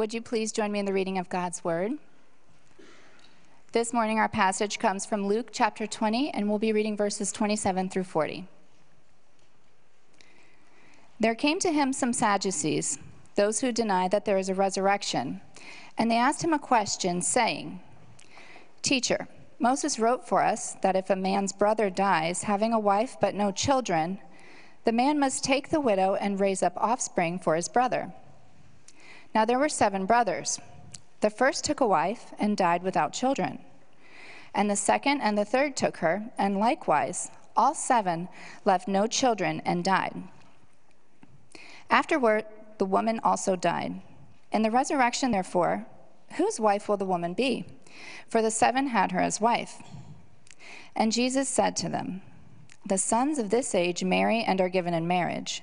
Would you please join me in the reading of God's Word? This morning, our passage comes from Luke chapter 20, and we'll be reading verses 27 through 40. There came to him some Sadducees, those who deny that there is a resurrection, and they asked him a question, saying, Teacher, Moses wrote for us that if a man's brother dies, having a wife but no children, the man must take the widow and raise up offspring for his brother. Now there were seven brothers. The first took a wife and died without children. And the second and the third took her, and likewise, all seven left no children and died. Afterward, the woman also died. In the resurrection, therefore, whose wife will the woman be? For the seven had her as wife. And Jesus said to them, The sons of this age marry and are given in marriage.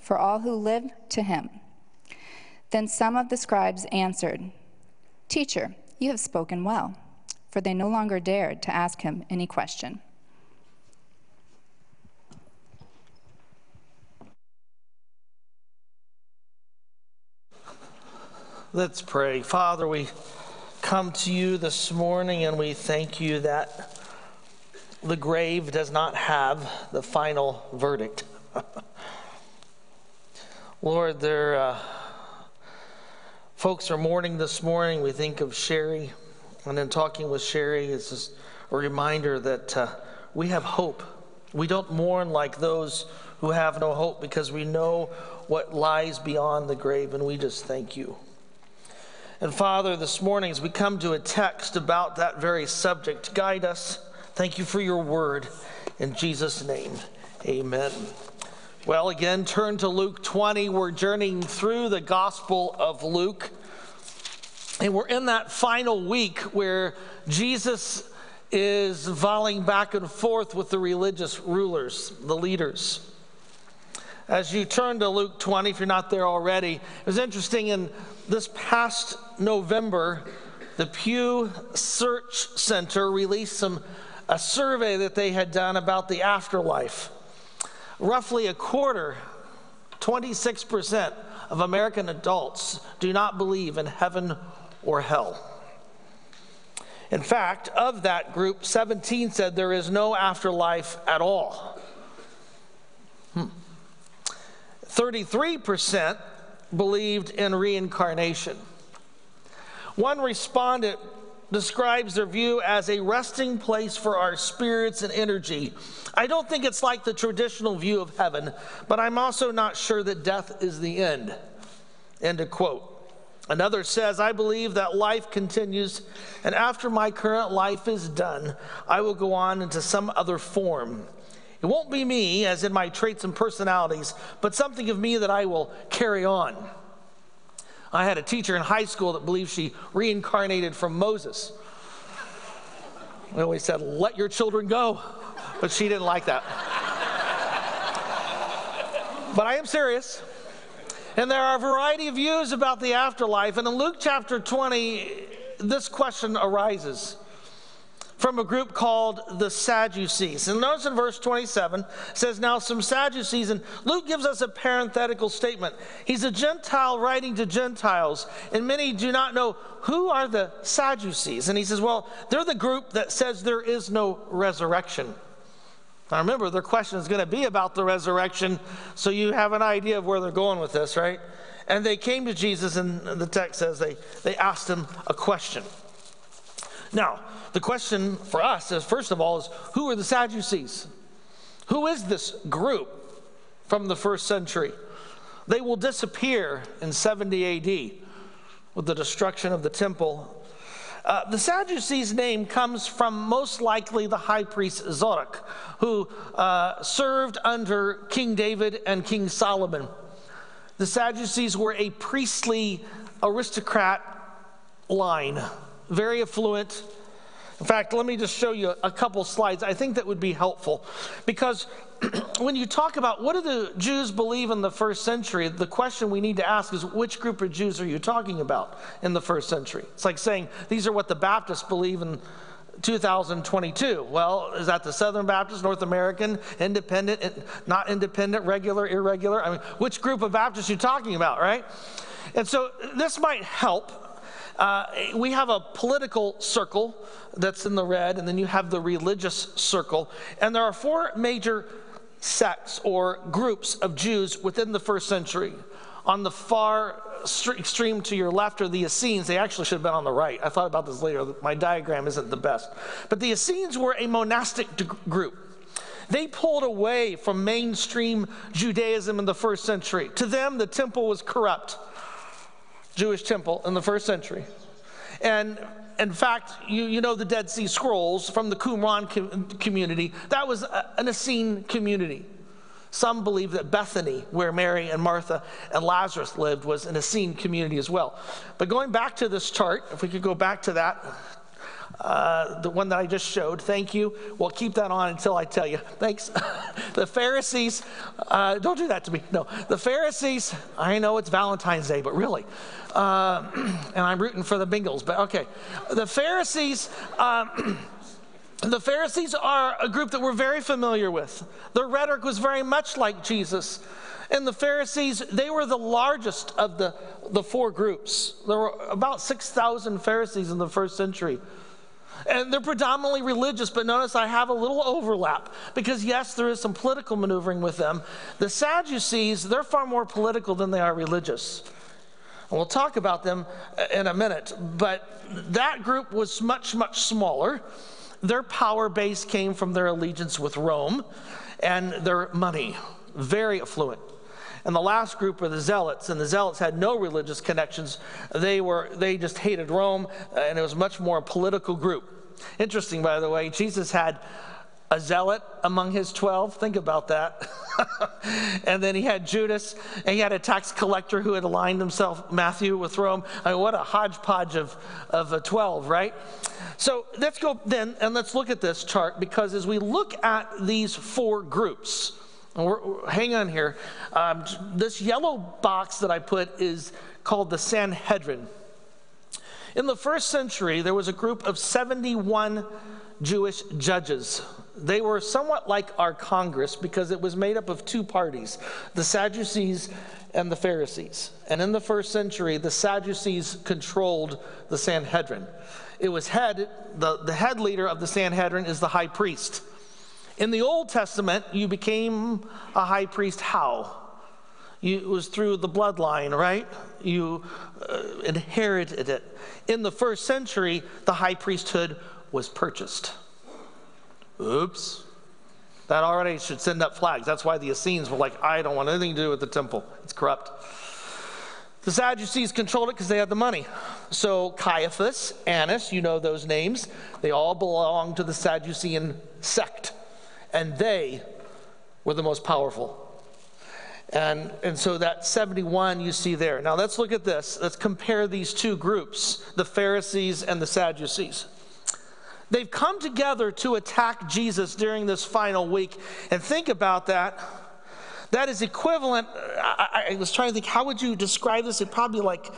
for all who live to him. Then some of the scribes answered, Teacher, you have spoken well, for they no longer dared to ask him any question. Let's pray. Father, we come to you this morning and we thank you that the grave does not have the final verdict. Lord, there uh, folks are mourning this morning. We think of Sherry, and in talking with Sherry, it's just a reminder that uh, we have hope. We don't mourn like those who have no hope because we know what lies beyond the grave, and we just thank you. And Father, this morning, as we come to a text about that very subject, guide us. Thank you for your word. In Jesus' name, amen. Well, again, turn to Luke 20. We're journeying through the Gospel of Luke. And we're in that final week where Jesus is volleying back and forth with the religious rulers, the leaders. As you turn to Luke 20, if you're not there already, it was interesting in this past November, the Pew Research Center released some a survey that they had done about the afterlife. Roughly a quarter, 26% of American adults do not believe in heaven or hell. In fact, of that group, 17 said there is no afterlife at all. Hmm. 33% believed in reincarnation. One respondent describes their view as a resting place for our spirits and energy. I don't think it's like the traditional view of heaven, but I'm also not sure that death is the end. End of quote. Another says, I believe that life continues, and after my current life is done, I will go on into some other form. It won't be me, as in my traits and personalities, but something of me that I will carry on. I had a teacher in high school that believed she reincarnated from Moses. We always said, let your children go, but she didn't like that. but I am serious. And there are a variety of views about the afterlife. And in Luke chapter 20, this question arises from a group called the Sadducees. And notice in verse 27 says, Now some Sadducees, and Luke gives us a parenthetical statement. He's a Gentile writing to Gentiles, and many do not know who are the Sadducees. And he says, Well, they're the group that says there is no resurrection. Now remember, their question is going to be about the resurrection, so you have an idea of where they're going with this, right? And they came to Jesus, and the text says they, they asked him a question. Now, the question for us is first of all is who are the Sadducees? Who is this group from the first century? They will disappear in 70 AD with the destruction of the temple. Uh, the Sadducees' name comes from most likely the high priest Zadok, who uh, served under King David and King Solomon. The Sadducees were a priestly aristocrat line, very affluent. In fact, let me just show you a couple slides. I think that would be helpful because when you talk about what do the Jews believe in the first century, the question we need to ask is which group of Jews are you talking about in the first century? It's like saying these are what the Baptists believe in 2022. Well, is that the Southern Baptist, North American, independent, eh, not independent, regular, irregular? I mean, which group of Baptists are you talking about, right? And so this might help. Uh, we have a political circle that's in the red, and then you have the religious circle. And there are four major sects or groups of Jews within the first century. On the far extreme to your left are the Essenes. They actually should have been on the right. I thought about this later. My diagram isn't the best. But the Essenes were a monastic group. They pulled away from mainstream Judaism in the first century. To them, the temple was corrupt. Jewish temple in the first century. And in fact, you, you know the Dead Sea Scrolls from the Qumran com- community. That was an Essene community. Some believe that Bethany, where Mary and Martha and Lazarus lived, was an Essene community as well. But going back to this chart, if we could go back to that, uh, the one that I just showed. Thank you. We'll keep that on until I tell you. Thanks. the Pharisees, uh, don't do that to me. No, the Pharisees, I know it's Valentine's Day, but really. Uh, and I'm rooting for the Bengals, but okay. The Pharisees. Um, The Pharisees are a group that we're very familiar with. Their rhetoric was very much like Jesus. And the Pharisees, they were the largest of the, the four groups. There were about 6,000 Pharisees in the first century. And they're predominantly religious, but notice I have a little overlap because, yes, there is some political maneuvering with them. The Sadducees, they're far more political than they are religious. We'll talk about them uh, in a minute, but that group was much, much smaller. Their power base came from their allegiance with Rome and their money, very affluent. And the last group were the Zealots, and the Zealots had no religious connections. They were they just hated Rome, uh, and it was much more a political group. Interesting, by the way, Jesus had a zealot among his 12. Think about that. and then he had Judas, and he had a tax collector who had aligned himself, Matthew, with Rome. I mean, what a hodgepodge of, of a 12, right? So let's go then and let's look at this chart because as we look at these four groups, hang on here, um, this yellow box that I put is called the Sanhedrin. In the first century, there was a group of 71 Jewish judges. They were somewhat like our Congress because it was made up of two parties the Sadducees and the Pharisees. And in the first century, the Sadducees controlled the Sanhedrin. It was head, the, the head leader of the Sanhedrin is the high priest. In the Old Testament, you became a high priest how? You, it was through the bloodline, right? You uh, inherited it. In the first century, the high priesthood was purchased. Oops. That already should send up flags. That's why the Essenes were like, I don't want anything to do with the temple. It's corrupt. The Sadducees controlled it because they had the money. So Caiaphas, Annas, you know those names, they all belong to the Sadducean sect. And they were the most powerful. And, and so that 71 you see there. Now let's look at this. Let's compare these two groups, the Pharisees and the Sadducees. They've come together to attack Jesus during this final week. And think about that. That is equivalent. I, I was trying to think, how would you describe this? It probably like,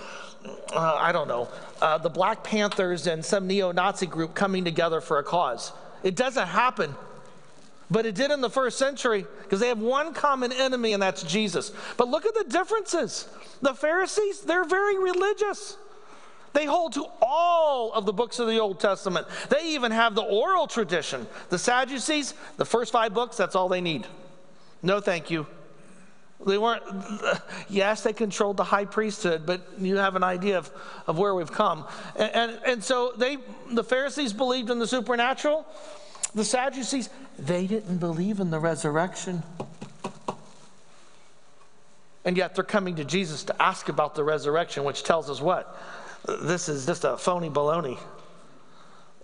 uh, I don't know, uh, the Black Panthers and some neo Nazi group coming together for a cause. It doesn't happen. But it did in the first century because they have one common enemy, and that's Jesus. But look at the differences. The Pharisees, they're very religious. They hold to all of the books of the Old Testament. They even have the oral tradition. The Sadducees, the first five books, that's all they need. No, thank you. They weren't, yes, they controlled the high priesthood, but you have an idea of, of where we've come. And, and, and so they, the Pharisees believed in the supernatural. The Sadducees, they didn't believe in the resurrection. And yet they're coming to Jesus to ask about the resurrection, which tells us what? This is just a phony baloney.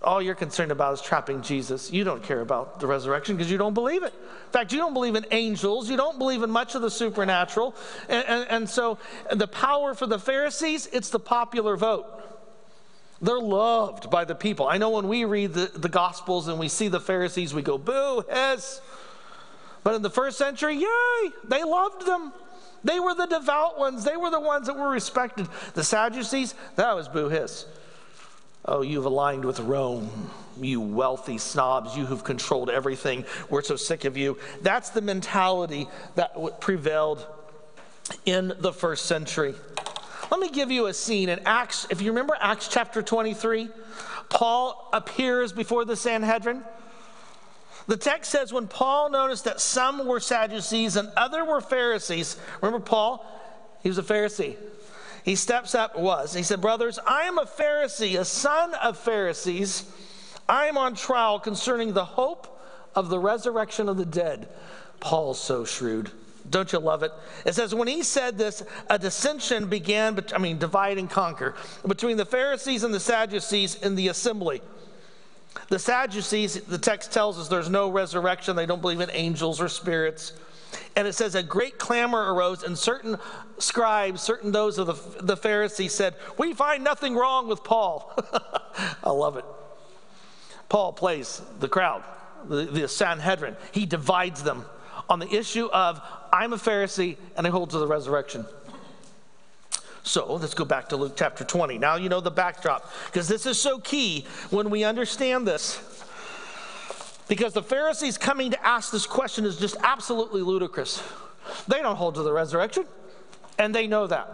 All you're concerned about is trapping Jesus. You don't care about the resurrection because you don't believe it. In fact, you don't believe in angels. You don't believe in much of the supernatural. And, and, and so the power for the Pharisees, it's the popular vote. They're loved by the people. I know when we read the, the Gospels and we see the Pharisees, we go, boo, hiss. But in the first century, yay, they loved them. They were the devout ones. They were the ones that were respected. The Sadducees, that was boo hiss. Oh, you've aligned with Rome, you wealthy snobs, you who've controlled everything. We're so sick of you. That's the mentality that prevailed in the first century. Let me give you a scene in Acts. If you remember Acts chapter 23, Paul appears before the Sanhedrin. The text says when Paul noticed that some were Sadducees and other were Pharisees, remember Paul? He was a Pharisee. He steps up, was. He said, Brothers, I am a Pharisee, a son of Pharisees. I am on trial concerning the hope of the resurrection of the dead. Paul's so shrewd. Don't you love it? It says, when he said this, a dissension began, I mean, divide and conquer, between the Pharisees and the Sadducees in the assembly. The Sadducees, the text tells us there's no resurrection. They don't believe in angels or spirits. And it says a great clamor arose, and certain scribes, certain those of the, the Pharisees said, We find nothing wrong with Paul. I love it. Paul plays the crowd, the, the Sanhedrin. He divides them on the issue of, I'm a Pharisee and I hold to the resurrection. So let's go back to Luke chapter 20. Now you know the backdrop, because this is so key when we understand this. Because the Pharisees coming to ask this question is just absolutely ludicrous. They don't hold to the resurrection, and they know that.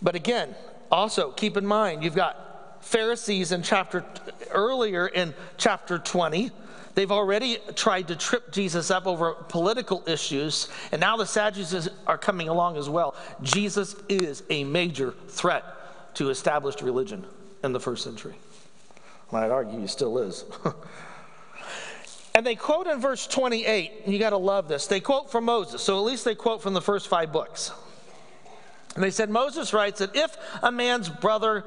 But again, also keep in mind, you've got Pharisees in chapter earlier in chapter 20 They've already tried to trip Jesus up over political issues, and now the Sadducees are coming along as well. Jesus is a major threat to established religion in the first century. I'd argue he still is. and they quote in verse 28, you got to love this. They quote from Moses, so at least they quote from the first five books. And they said, Moses writes that if a man's brother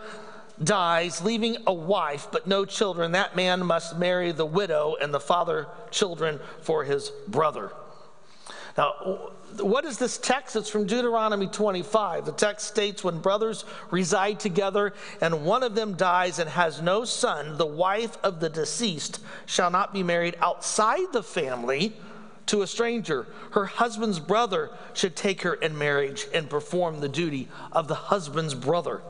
dies, leaving a wife but no children, that man must marry the widow and the father children for his brother. Now, what is this text? It's from Deuteronomy 25. The text states when brothers reside together and one of them dies and has no son, the wife of the deceased shall not be married outside the family to a stranger. Her husband's brother should take her in marriage and perform the duty of the husband's brother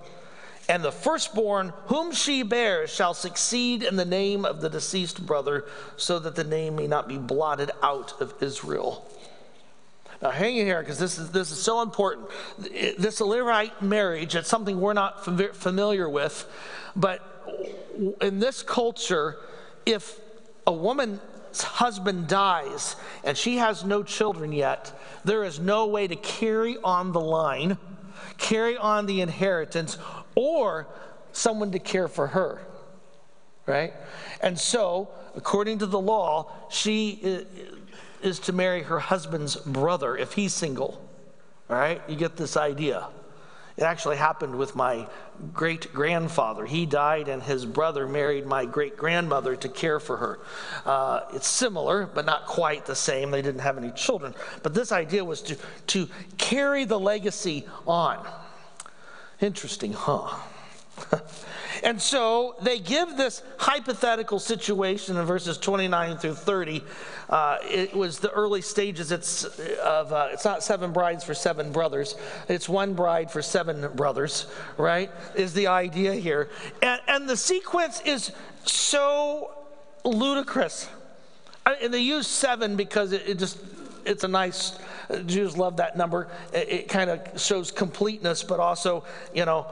and the firstborn whom she bears shall succeed in the name of the deceased brother, so that the name may not be blotted out of Israel. Now, hang in here because this is, this is so important. This Levirate marriage, it's something we're not familiar with, but in this culture, if a woman's husband dies and she has no children yet, there is no way to carry on the line, carry on the inheritance, or someone to care for her, right? And so, according to the law, she is to marry her husband's brother if he's single, all right? You get this idea. It actually happened with my great grandfather. He died, and his brother married my great grandmother to care for her. Uh, it's similar, but not quite the same. They didn't have any children. But this idea was to, to carry the legacy on. Interesting, huh? and so they give this hypothetical situation in verses 29 through 30. Uh, it was the early stages it's of uh, it's not seven brides for seven brothers it's one bride for seven brothers right is the idea here and, and the sequence is so ludicrous and they use seven because it, it just it's a nice Jews love that number. It, it kind of shows completeness, but also, you know,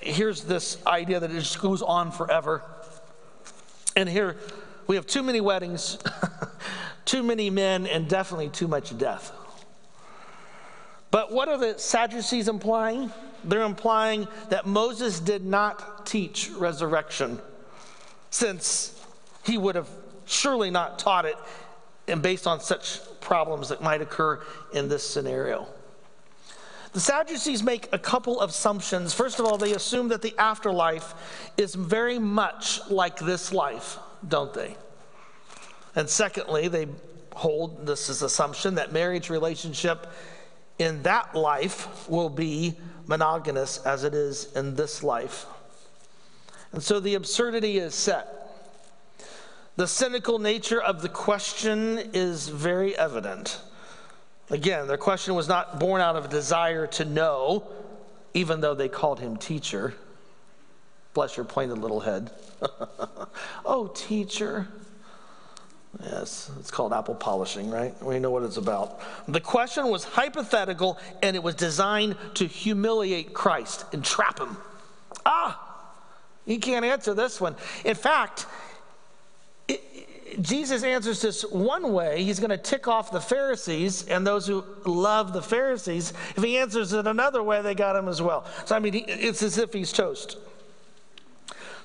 here's this idea that it just goes on forever. And here we have too many weddings, too many men, and definitely too much death. But what are the Sadducees implying? They're implying that Moses did not teach resurrection, since he would have surely not taught it, and based on such problems that might occur in this scenario. The Sadducees make a couple of assumptions. First of all, they assume that the afterlife is very much like this life, don't they? And secondly, they hold this is assumption that marriage relationship in that life will be monogamous as it is in this life. And so the absurdity is set. The cynical nature of the question is very evident. Again, their question was not born out of a desire to know, even though they called him teacher. Bless your pointed little head. oh, teacher. Yes, it's called apple polishing, right? We know what it's about. The question was hypothetical and it was designed to humiliate Christ and trap him. Ah, he can't answer this one. In fact, Jesus answers this one way. He's going to tick off the Pharisees and those who love the Pharisees. If he answers it another way, they got him as well. So, I mean, it's as if he's toast.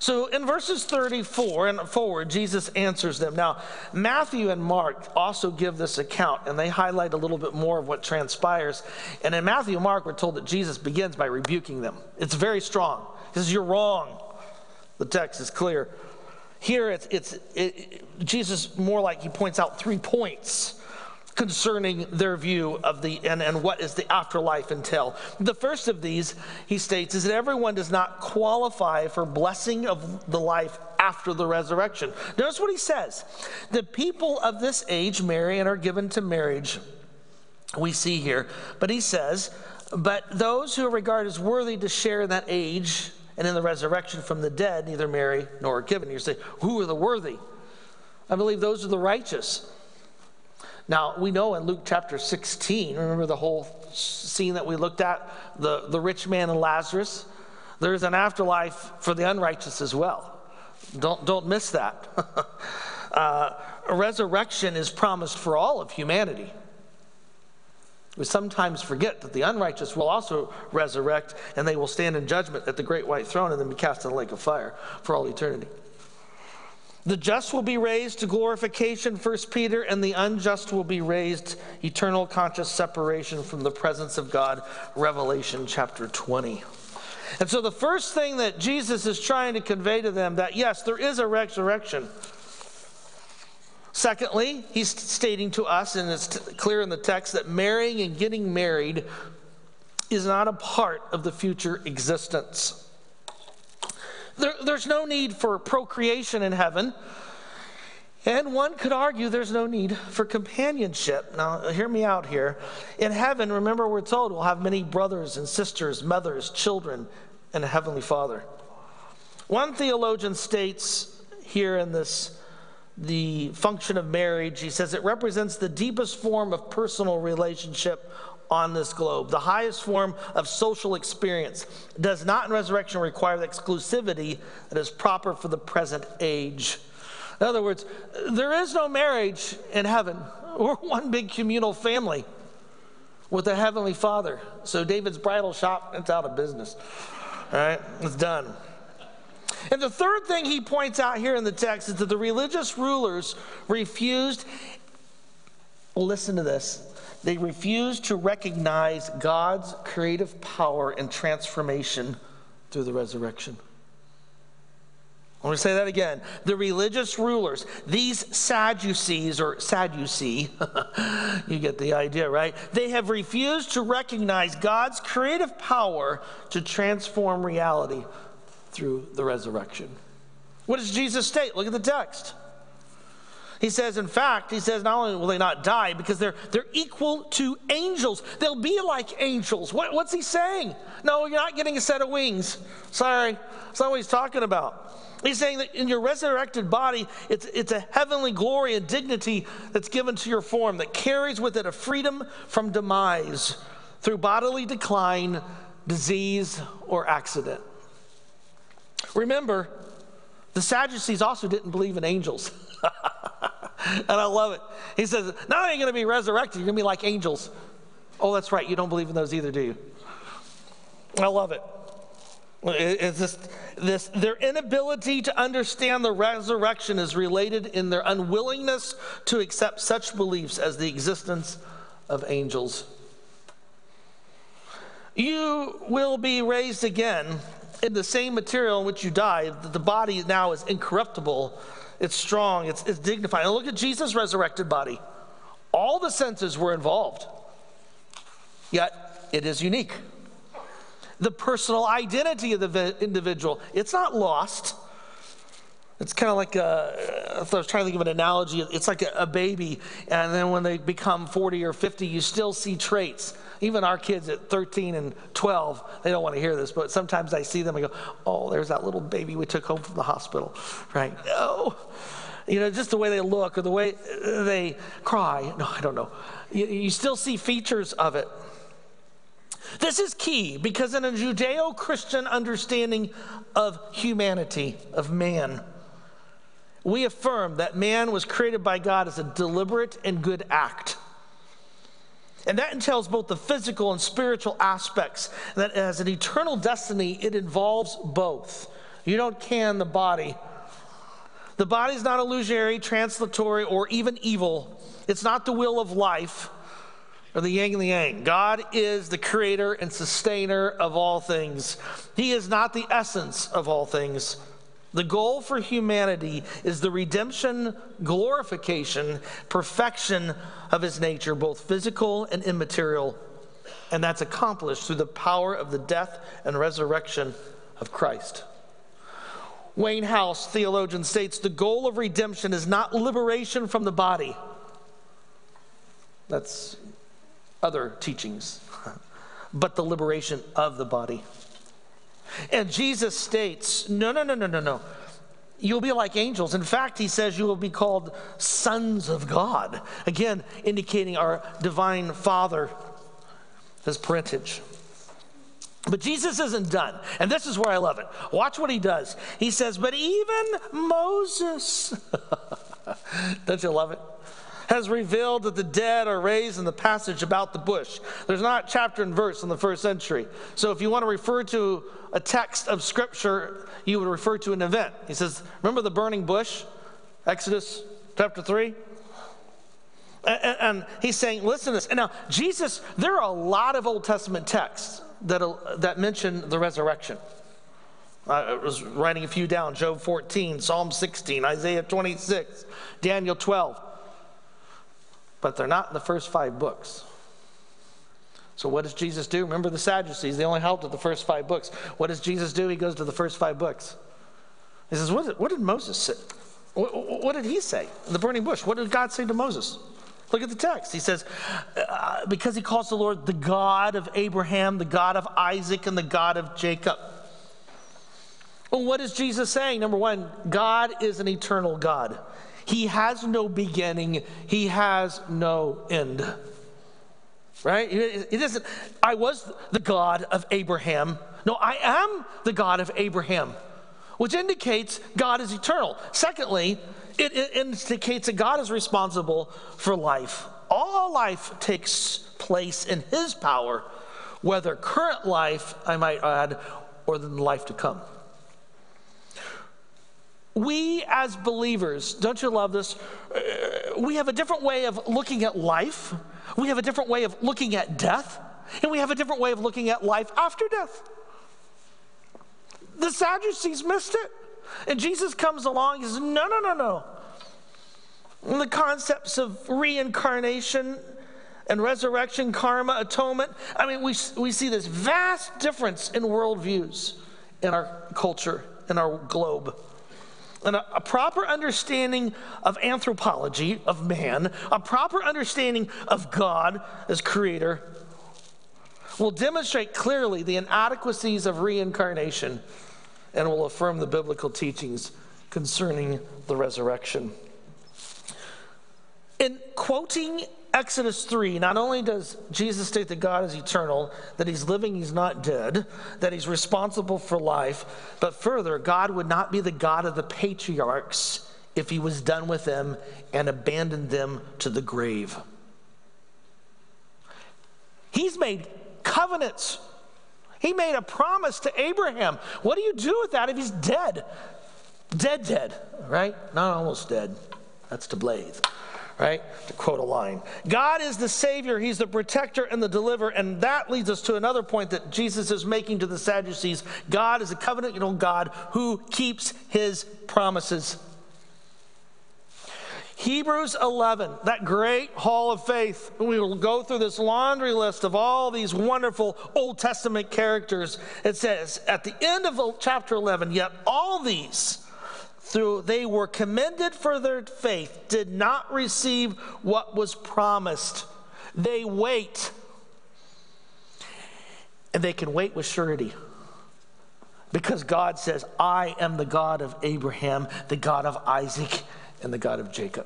So in verses 34 and forward, Jesus answers them. Now, Matthew and Mark also give this account, and they highlight a little bit more of what transpires. And in Matthew and Mark, we're told that Jesus begins by rebuking them. It's very strong. He says, You're wrong. The text is clear. Here, it's, it's it, Jesus more like he points out three points concerning their view of the and, and what is the afterlife entail. The first of these, he states, is that everyone does not qualify for blessing of the life after the resurrection. Notice what he says. The people of this age marry and are given to marriage. We see here. But he says, but those who are regarded as worthy to share that age and in the resurrection from the dead neither marry nor given. You say, who are the worthy? I believe those are the righteous. Now, we know in Luke chapter 16, remember the whole scene that we looked at, the, the rich man and Lazarus? There's an afterlife for the unrighteous as well. Don't, don't miss that. uh, a resurrection is promised for all of humanity. We sometimes forget that the unrighteous will also resurrect and they will stand in judgment at the great white throne and then be cast in the lake of fire for all eternity. The just will be raised to glorification, 1 Peter, and the unjust will be raised eternal conscious separation from the presence of God, Revelation chapter 20. And so the first thing that Jesus is trying to convey to them that yes, there is a resurrection. Secondly, he's stating to us, and it's clear in the text, that marrying and getting married is not a part of the future existence. There, there's no need for procreation in heaven. And one could argue there's no need for companionship. Now, hear me out here. In heaven, remember, we're told we'll have many brothers and sisters, mothers, children, and a heavenly father. One theologian states here in this the function of marriage, he says it represents the deepest form of personal relationship on this globe. The highest form of social experience does not in resurrection require the exclusivity that is proper for the present age. In other words, there is no marriage in heaven. We're one big communal family with a heavenly father. So David's bridal shop, it's out of business. All right, it's done. And the third thing he points out here in the text is that the religious rulers refused, listen to this, they refused to recognize God's creative power and transformation through the resurrection. I want to say that again. The religious rulers, these Sadducees or Sadducee, you get the idea, right? They have refused to recognize God's creative power to transform reality through the resurrection. What does Jesus state? Look at the text. He says, in fact, he says, not only will they not die, because they're, they're equal to angels. They'll be like angels. What, what's he saying? No, you're not getting a set of wings. Sorry. That's not what he's talking about. He's saying that in your resurrected body, it's, it's a heavenly glory and dignity that's given to your form that carries with it a freedom from demise through bodily decline, disease, or accident. Remember, the Sadducees also didn't believe in angels. and I love it. He says, Not only are you going to be resurrected, you're going to be like angels. Oh, that's right. You don't believe in those either, do you? I love it. It's just this their inability to understand the resurrection is related in their unwillingness to accept such beliefs as the existence of angels. You will be raised again in the same material in which you died. The body now is incorruptible it's strong, it's, it's dignified. And look at Jesus' resurrected body. All the senses were involved, yet it is unique. the personal identity of the individual. It's not lost. It's kind of like uh, a, I was trying to think of an analogy. It's like a, a, baby, and then when they become 40 or 50, you still see traits. Even our kids at 13 and 12, they don't want to hear this, but sometimes I see them and go, oh, there's that little baby we took home from the hospital, right? Oh, you know, just the way they look or the way they cry. No, I don't know. You, you still see features of it. This is key because in a Judeo Christian understanding of humanity, of man, we affirm that man was created by God as a deliberate and good act. And that entails both the physical and spiritual aspects. That as an eternal destiny, it involves both. You don't can the body. The body is not illusory, translatory, or even evil. It's not the will of life or the yin and the yang. God is the creator and sustainer of all things. He is not the essence of all things. The goal for humanity is the redemption, glorification, perfection of his nature, both physical and immaterial. And that's accomplished through the power of the death and resurrection of Christ. Wayne House, theologian, states the goal of redemption is not liberation from the body. That's other teachings, but the liberation of the body. And Jesus states, no, no, no, no, no, no. You'll be like angels. In fact, he says you will be called sons of God. Again, indicating our divine Father, his parentage. But Jesus isn't done. And this is where I love it. Watch what he does. He says, But even Moses, don't you love it? Has revealed that the dead are raised in the passage about the bush. There's not chapter and verse in the first century. So if you want to refer to a text of scripture, you would refer to an event. He says, Remember the burning bush? Exodus chapter 3? And, he's saying, Listen to this. And now, Jesus, there are a lot of Old Testament texts that, that mention the resurrection. I was writing a few down Job 14, Psalm 16, Isaiah 26, Daniel 12 but they're not in the first five books. So, what does Jesus do? Remember the Sadducees, they only held to the first five books. What does Jesus do? He goes to the first five books. He says, What did, what did Moses say? What, what, did he say in the burning bush? What did God say to Moses? Look at the text. He says, uh, Because he calls the Lord the God of Abraham, the God of Isaac, and the God of Jacob. Well, what is Jesus saying? Number one, God is an eternal God. He has no beginning, He has no end. Right? He doesn't, I was the God of Abraham. No, I am the God of Abraham, which indicates God is eternal. Secondly, it, it indicates that God is responsible for life. All life takes place in His power, whether current life, I might add, or the life to come. We as believers, don't you love this? Uh, we have a different way of looking at life. We have a different way of looking at death. And we have a different way of looking at life after death. The Sadducees missed it. And Jesus comes along and says, No, no, no, no. And the concepts of reincarnation and resurrection, karma, atonement. I mean, we, we see this vast difference in worldviews in our culture, in our globe and a, a, proper understanding of anthropology, of man, a proper understanding of God as creator, will demonstrate clearly the inadequacies of reincarnation and will affirm the biblical teachings concerning the resurrection. In quoting Exodus 3, not only does Jesus state that God is eternal, that he's living, he's not dead, that he's responsible for life, but further, God would not be the God of the patriarchs if he was done with them and abandoned them to the grave. He's made covenants. He made a promise to Abraham. What do you do with that if he's dead? Dead, dead, right? Not almost dead. That's to Blythe right? To quote a line. God is the Savior, He's the protector and the deliverer. And that leads us to another point that Jesus is making to the Sadducees God is a covenantal God who keeps His promises. Hebrews 11, that great hall of faith. We will go through this laundry list of all these wonderful Old Testament characters. It says at the end of chapter 11, yet all these, through they were commended for their faith, did not receive what was promised. They wait. And they can wait with surety. Because God says, I am the God of Abraham, the God of Isaac, and the God of Jacob.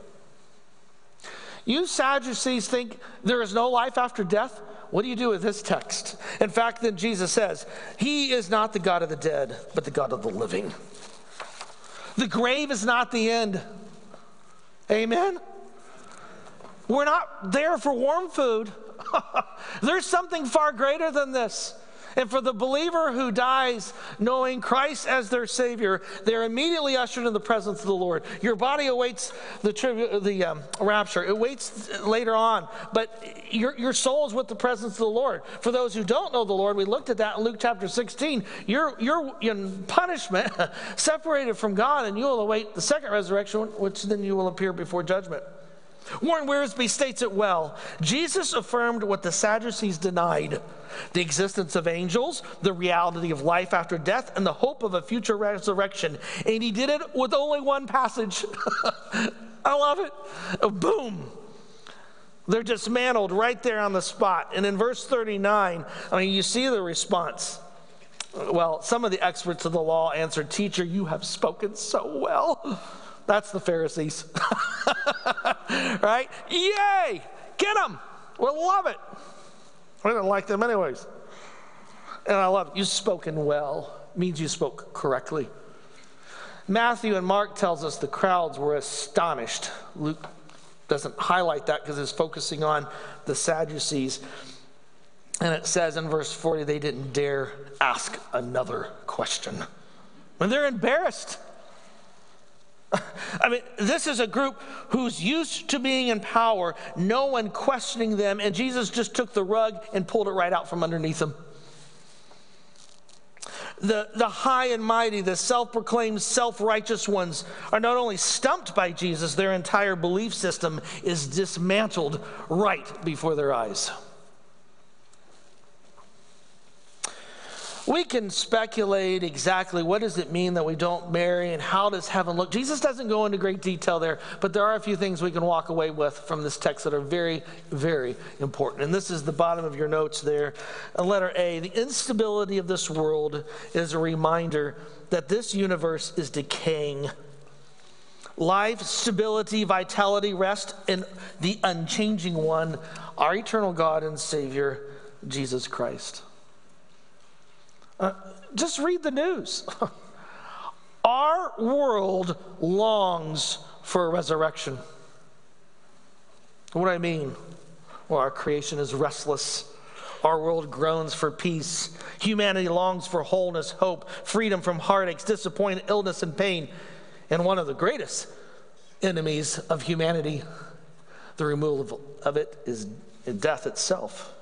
You Sadducees think there is no life after death? What do you do with this text? In fact, then Jesus says, He is not the God of the dead, but the God of the living. The grave is not the end. Amen? We're not there for warm food. There's something far greater than this. And for the believer who dies knowing Christ as their Savior, they're immediately ushered in the presence of the Lord. Your body awaits the, tribu- the um, rapture, it waits later on, but your, your soul is with the presence of the Lord. For those who don't know the Lord, we looked at that in Luke chapter 16. You're, you're in punishment, separated from God, and you will await the second resurrection, which then you will appear before judgment. Warren Wiersbe states it well. Jesus affirmed what the Sadducees denied the existence of angels, the reality of life after death, and the hope of a future resurrection. And he did it with only one passage. I love it. Oh, boom. They're dismantled right there on the spot. And in verse 39, I mean, you see the response. Well, some of the experts of the law answered, Teacher, you have spoken so well. That's the Pharisees. right? Yay! Get them! We'll love it. We didn't like them anyways. And I love it. You've spoken well means you spoke correctly. Matthew and Mark tells us the crowds were astonished. Luke doesn't highlight that because it's focusing on the Sadducees. And it says in verse 40, they didn't dare ask another question. When they're embarrassed. I mean, this is a group who's used to being in power, no one questioning them, and Jesus just took the rug and pulled it right out from underneath them. The, the high and mighty, the self proclaimed self righteous ones are not only stumped by Jesus, their entire belief system is dismantled right before their eyes. We can speculate exactly what does it mean that we don't marry and how does heaven look. Jesus doesn't go into great detail there but there are a few things we can walk away with from this text that are very very important. And this is the bottom of your notes there. Letter a the instability of this world is a reminder that this universe is decaying. Life stability vitality rest in the unchanging one our eternal god and savior jesus christ uh, just read the news. Our world longs for a resurrection. What do I mean? Well, our creation is restless. Our world groans for peace. Humanity longs for wholeness, hope, freedom from heartaches, disappointment, illness, and pain. And one of the greatest enemies of humanity, the removal of it, is death itself.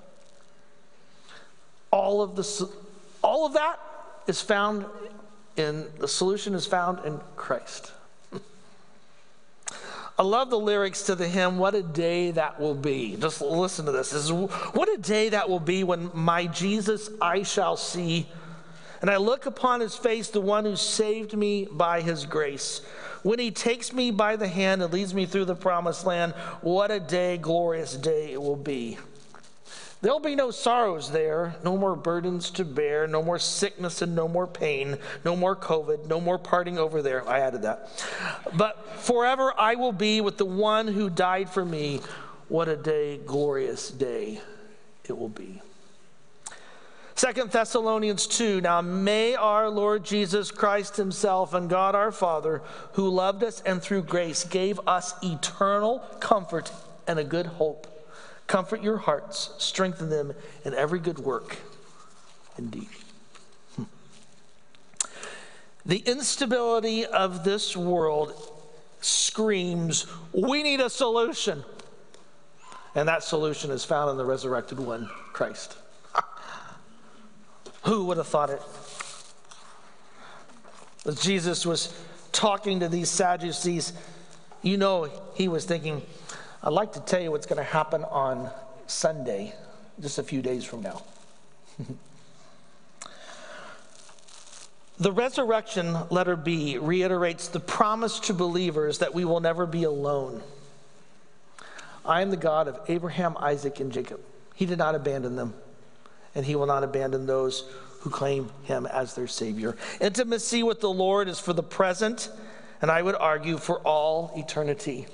All of the all of that is found in the solution is found in Christ. I love the lyrics to the hymn, What a Day That Will Be. Just listen to this. this is, what a day that will be when my Jesus I shall see. And I look upon his face, the one who saved me by his grace. When he takes me by the hand and leads me through the promised land, what a day, glorious day it will be. There'll be no sorrows there, no more burdens to bear, no more sickness and no more pain, no more COVID, no more parting over there. I added that. But forever I will be with the one who died for me. What a day, glorious day it will be. Second Thessalonians 2 Now may our Lord Jesus Christ Himself and God our Father, who loved us and through grace gave us eternal comfort and a good hope Comfort your hearts, strengthen them in every good work indeed. Hmm. The instability of this world screams, We need a solution. And that solution is found in the resurrected one, Christ. Who would have thought it? As Jesus was talking to these Sadducees, you know he was thinking, I'd like to tell you what's going to happen on Sunday, just a few days from now. the resurrection, letter B, reiterates the promise to believers that we will never be alone. I am the God of Abraham, Isaac, and Jacob. He did not abandon them, and he will not abandon those who claim him as their Savior. Intimacy with the Lord is for the present, and I would argue for all eternity.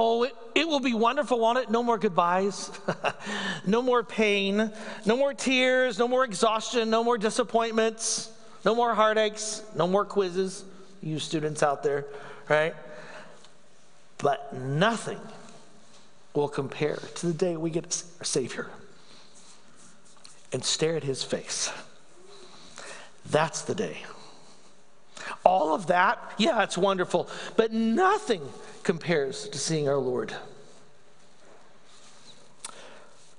Oh, it, it will be wonderful, won't it? No more goodbyes, no more pain, no more tears, no more exhaustion, no more disappointments, no more heartaches, no more quizzes, you students out there, right? But nothing will compare to the day we get our Savior and stare at his face. That's the day. All of that, yeah, it's wonderful, but nothing compares to seeing our Lord.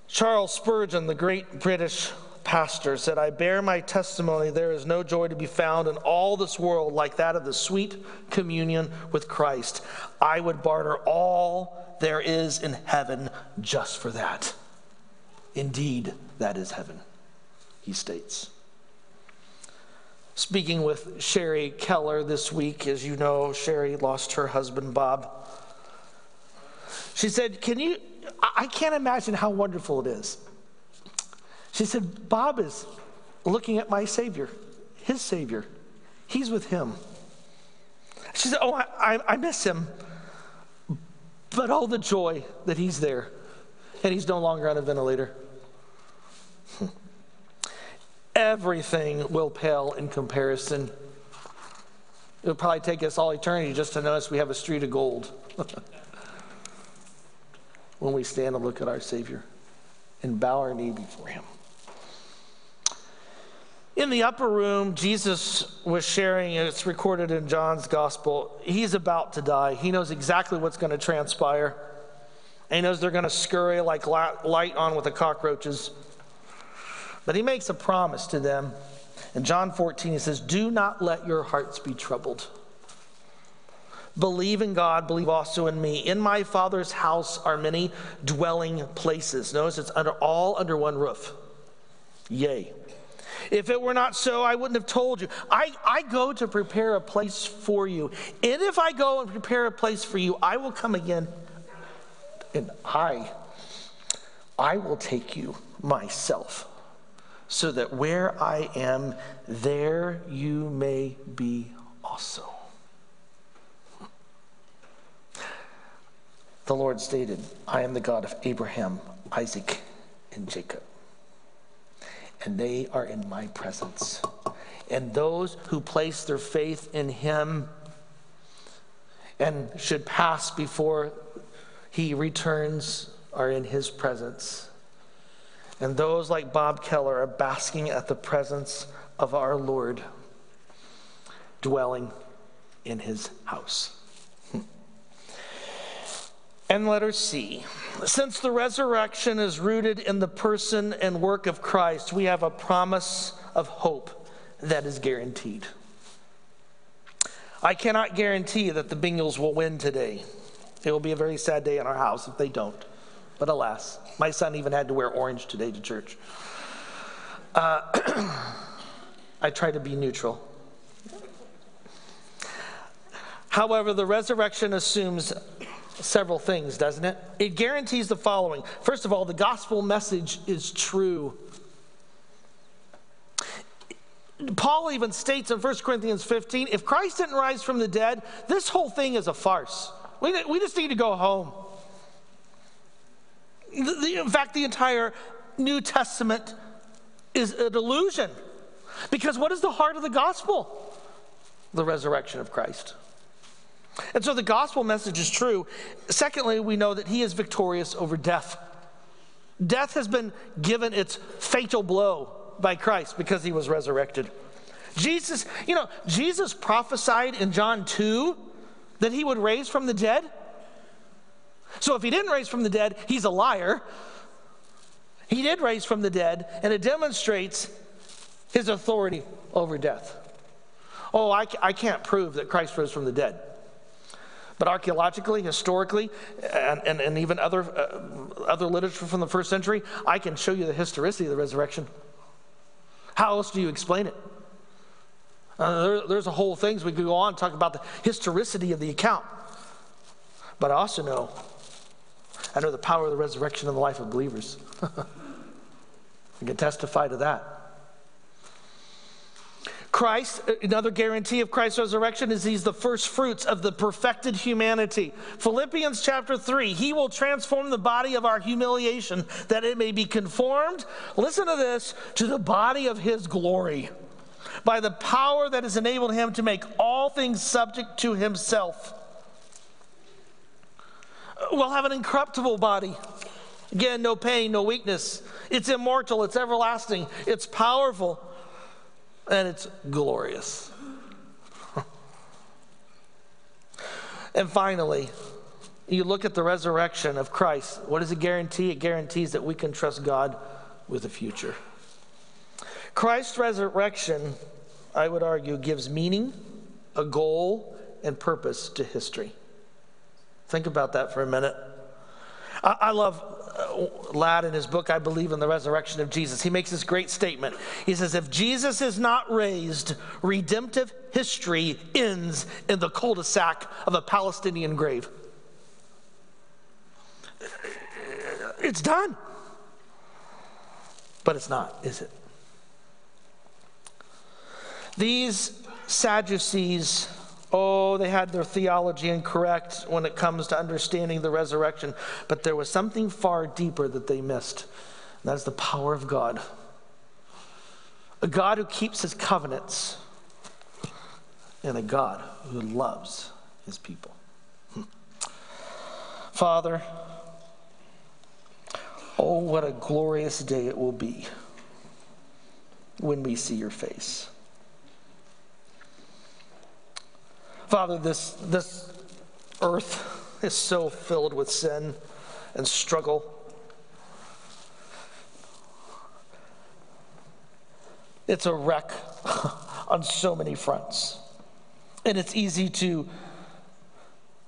Charles Spurgeon, the great British pastor, said, I bear my testimony there is no joy to be found in all this world like that of the sweet communion with Christ. I would barter all there is in heaven just for that. Indeed, that is heaven, he states. Speaking with Sherry Keller this week, as you know, Sherry lost her husband, Bob. She said, Can you? I can't imagine how wonderful it is. She said, Bob is looking at my Savior, his Savior. He's with him. She said, Oh, I, I, miss him. But all the joy that he's there and he's no longer on a ventilator. Everything will pale in comparison. It'll probably take us all eternity just to notice we have a street of gold when we stand and look at our Savior and bow our knee before Him. In the upper room, Jesus was sharing, it's recorded in John's gospel. He's about to die. He knows exactly what's going to transpire. And he knows they're going to scurry like light on with the cockroaches. But he makes a promise to them. In John 14, he says, Do not let your hearts be troubled. Believe in God, believe also in me. In my Father's house are many dwelling places. Notice it's under, all under one roof. Yay. If it were not so, I wouldn't have told you. I, I go to prepare a place for you. And if I go and prepare a place for you, I will come again and I, I will take you myself so that where I am, there you may be also. The Lord stated, I am the God of Abraham, Isaac, and Jacob. And they are in my presence. And those who place their faith in him and should pass before he returns are in his presence. And those like Bob Keller are basking at the presence of our Lord, dwelling in his house. Hmm. And letter C. Since the resurrection is rooted in the person and work of Christ, we have a promise of hope that is guaranteed. I cannot guarantee that the Bengals will win today. It will be a very sad day in our house if they don't. But alas, my son even had to wear orange today to church. Uh, I try to be neutral. However, the resurrection assumes several things, doesn't it? It guarantees the following. First of all, the gospel message is true. Paul even states in 1 Corinthians 15 if Christ didn't rise from the dead, this whole thing is a farce. We, we just need to go home. In fact, the entire New Testament is a delusion. Because what is the heart of the gospel? The resurrection of Christ. And so the gospel message is true. Secondly, we know that he is victorious over death. Death has been given its fatal blow by Christ because he was resurrected. Jesus, you know, Jesus prophesied in John 2 that he would raise from the dead. So if he didn't raise from the dead, he's a liar. He did raise from the dead, and it demonstrates his authority over death. Oh, I, I can't prove that Christ rose from the dead. But archaeologically, historically, and, and, and even other, uh, other literature from the first century, I can show you the historicity of the resurrection. How else do you explain it? Uh, there, there's a whole things we could go on and talk about the historicity of the account. But I also know, I know the power of the resurrection in the life of believers. I can testify to that. Christ, another guarantee of Christ's resurrection is he's the first fruits of the perfected humanity. Philippians chapter 3, he will transform the body of our humiliation that it may be conformed, listen to this, to the body of his glory by the power that has enabled him to make all things subject to himself. We'll have an incorruptible body. Again, no pain, no weakness. It's immortal, it's everlasting, it's powerful, and it's glorious. and finally, you look at the resurrection of Christ. What does it guarantee? It guarantees that we can trust God with the future. Christ's resurrection, I would argue, gives meaning, a goal, and purpose to history. Think about that for a minute. I, I love uh, Ladd in his book, I Believe in the Resurrection of Jesus. He makes this great statement. He says, If Jesus is not raised, redemptive history ends in the cul de sac of a Palestinian grave. It's done. But it's not, is it? These Sadducees, oh, they had their theology incorrect when it comes to understanding the resurrection, but there was something far deeper that they missed. And that is the power of God. A God who keeps his covenants, and a God who loves his people. Hmm. Father, oh, what a glorious day it will be when we see your face. Father, this, this earth is so filled with sin and struggle. It's a wreck on so many fronts. And it's easy to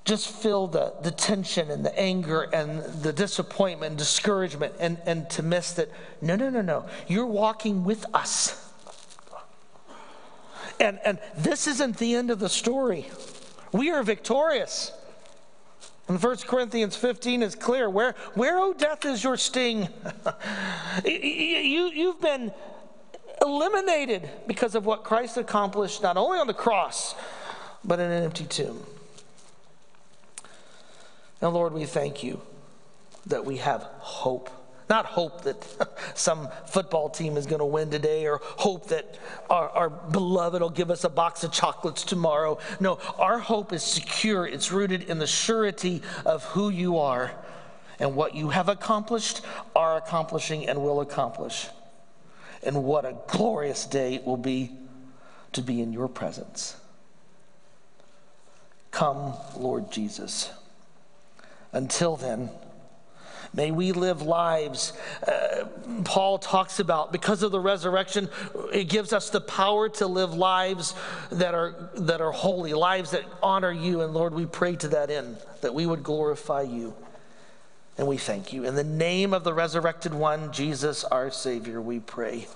just feel the, the tension and the anger and the disappointment and discouragement and, and to miss that no, no, no, no. You're walking with us. And, and this isn't the end of the story. We are victorious. And 1 Corinthians 15 is clear. Where, where, O death, is your sting? you, you've been eliminated because of what Christ accomplished, not only on the cross, but in an empty tomb. Now, Lord, we thank you that we have hope not hope that some football team is going to win today or hope that our, our, beloved will give us a box of chocolates tomorrow. No, our hope is secure. It's rooted in the surety of who you are and what you have accomplished, are accomplishing, and will accomplish. And what a glorious day it will be to be in your presence. Come, Lord Jesus. Until then, May we live lives. Uh, Paul talks about because of the resurrection, it gives us the power to live lives that are that are holy, lives that honor you. And Lord, we pray to that end that we would glorify you. And we thank you. In the name of the resurrected one, Jesus, our Savior, we pray.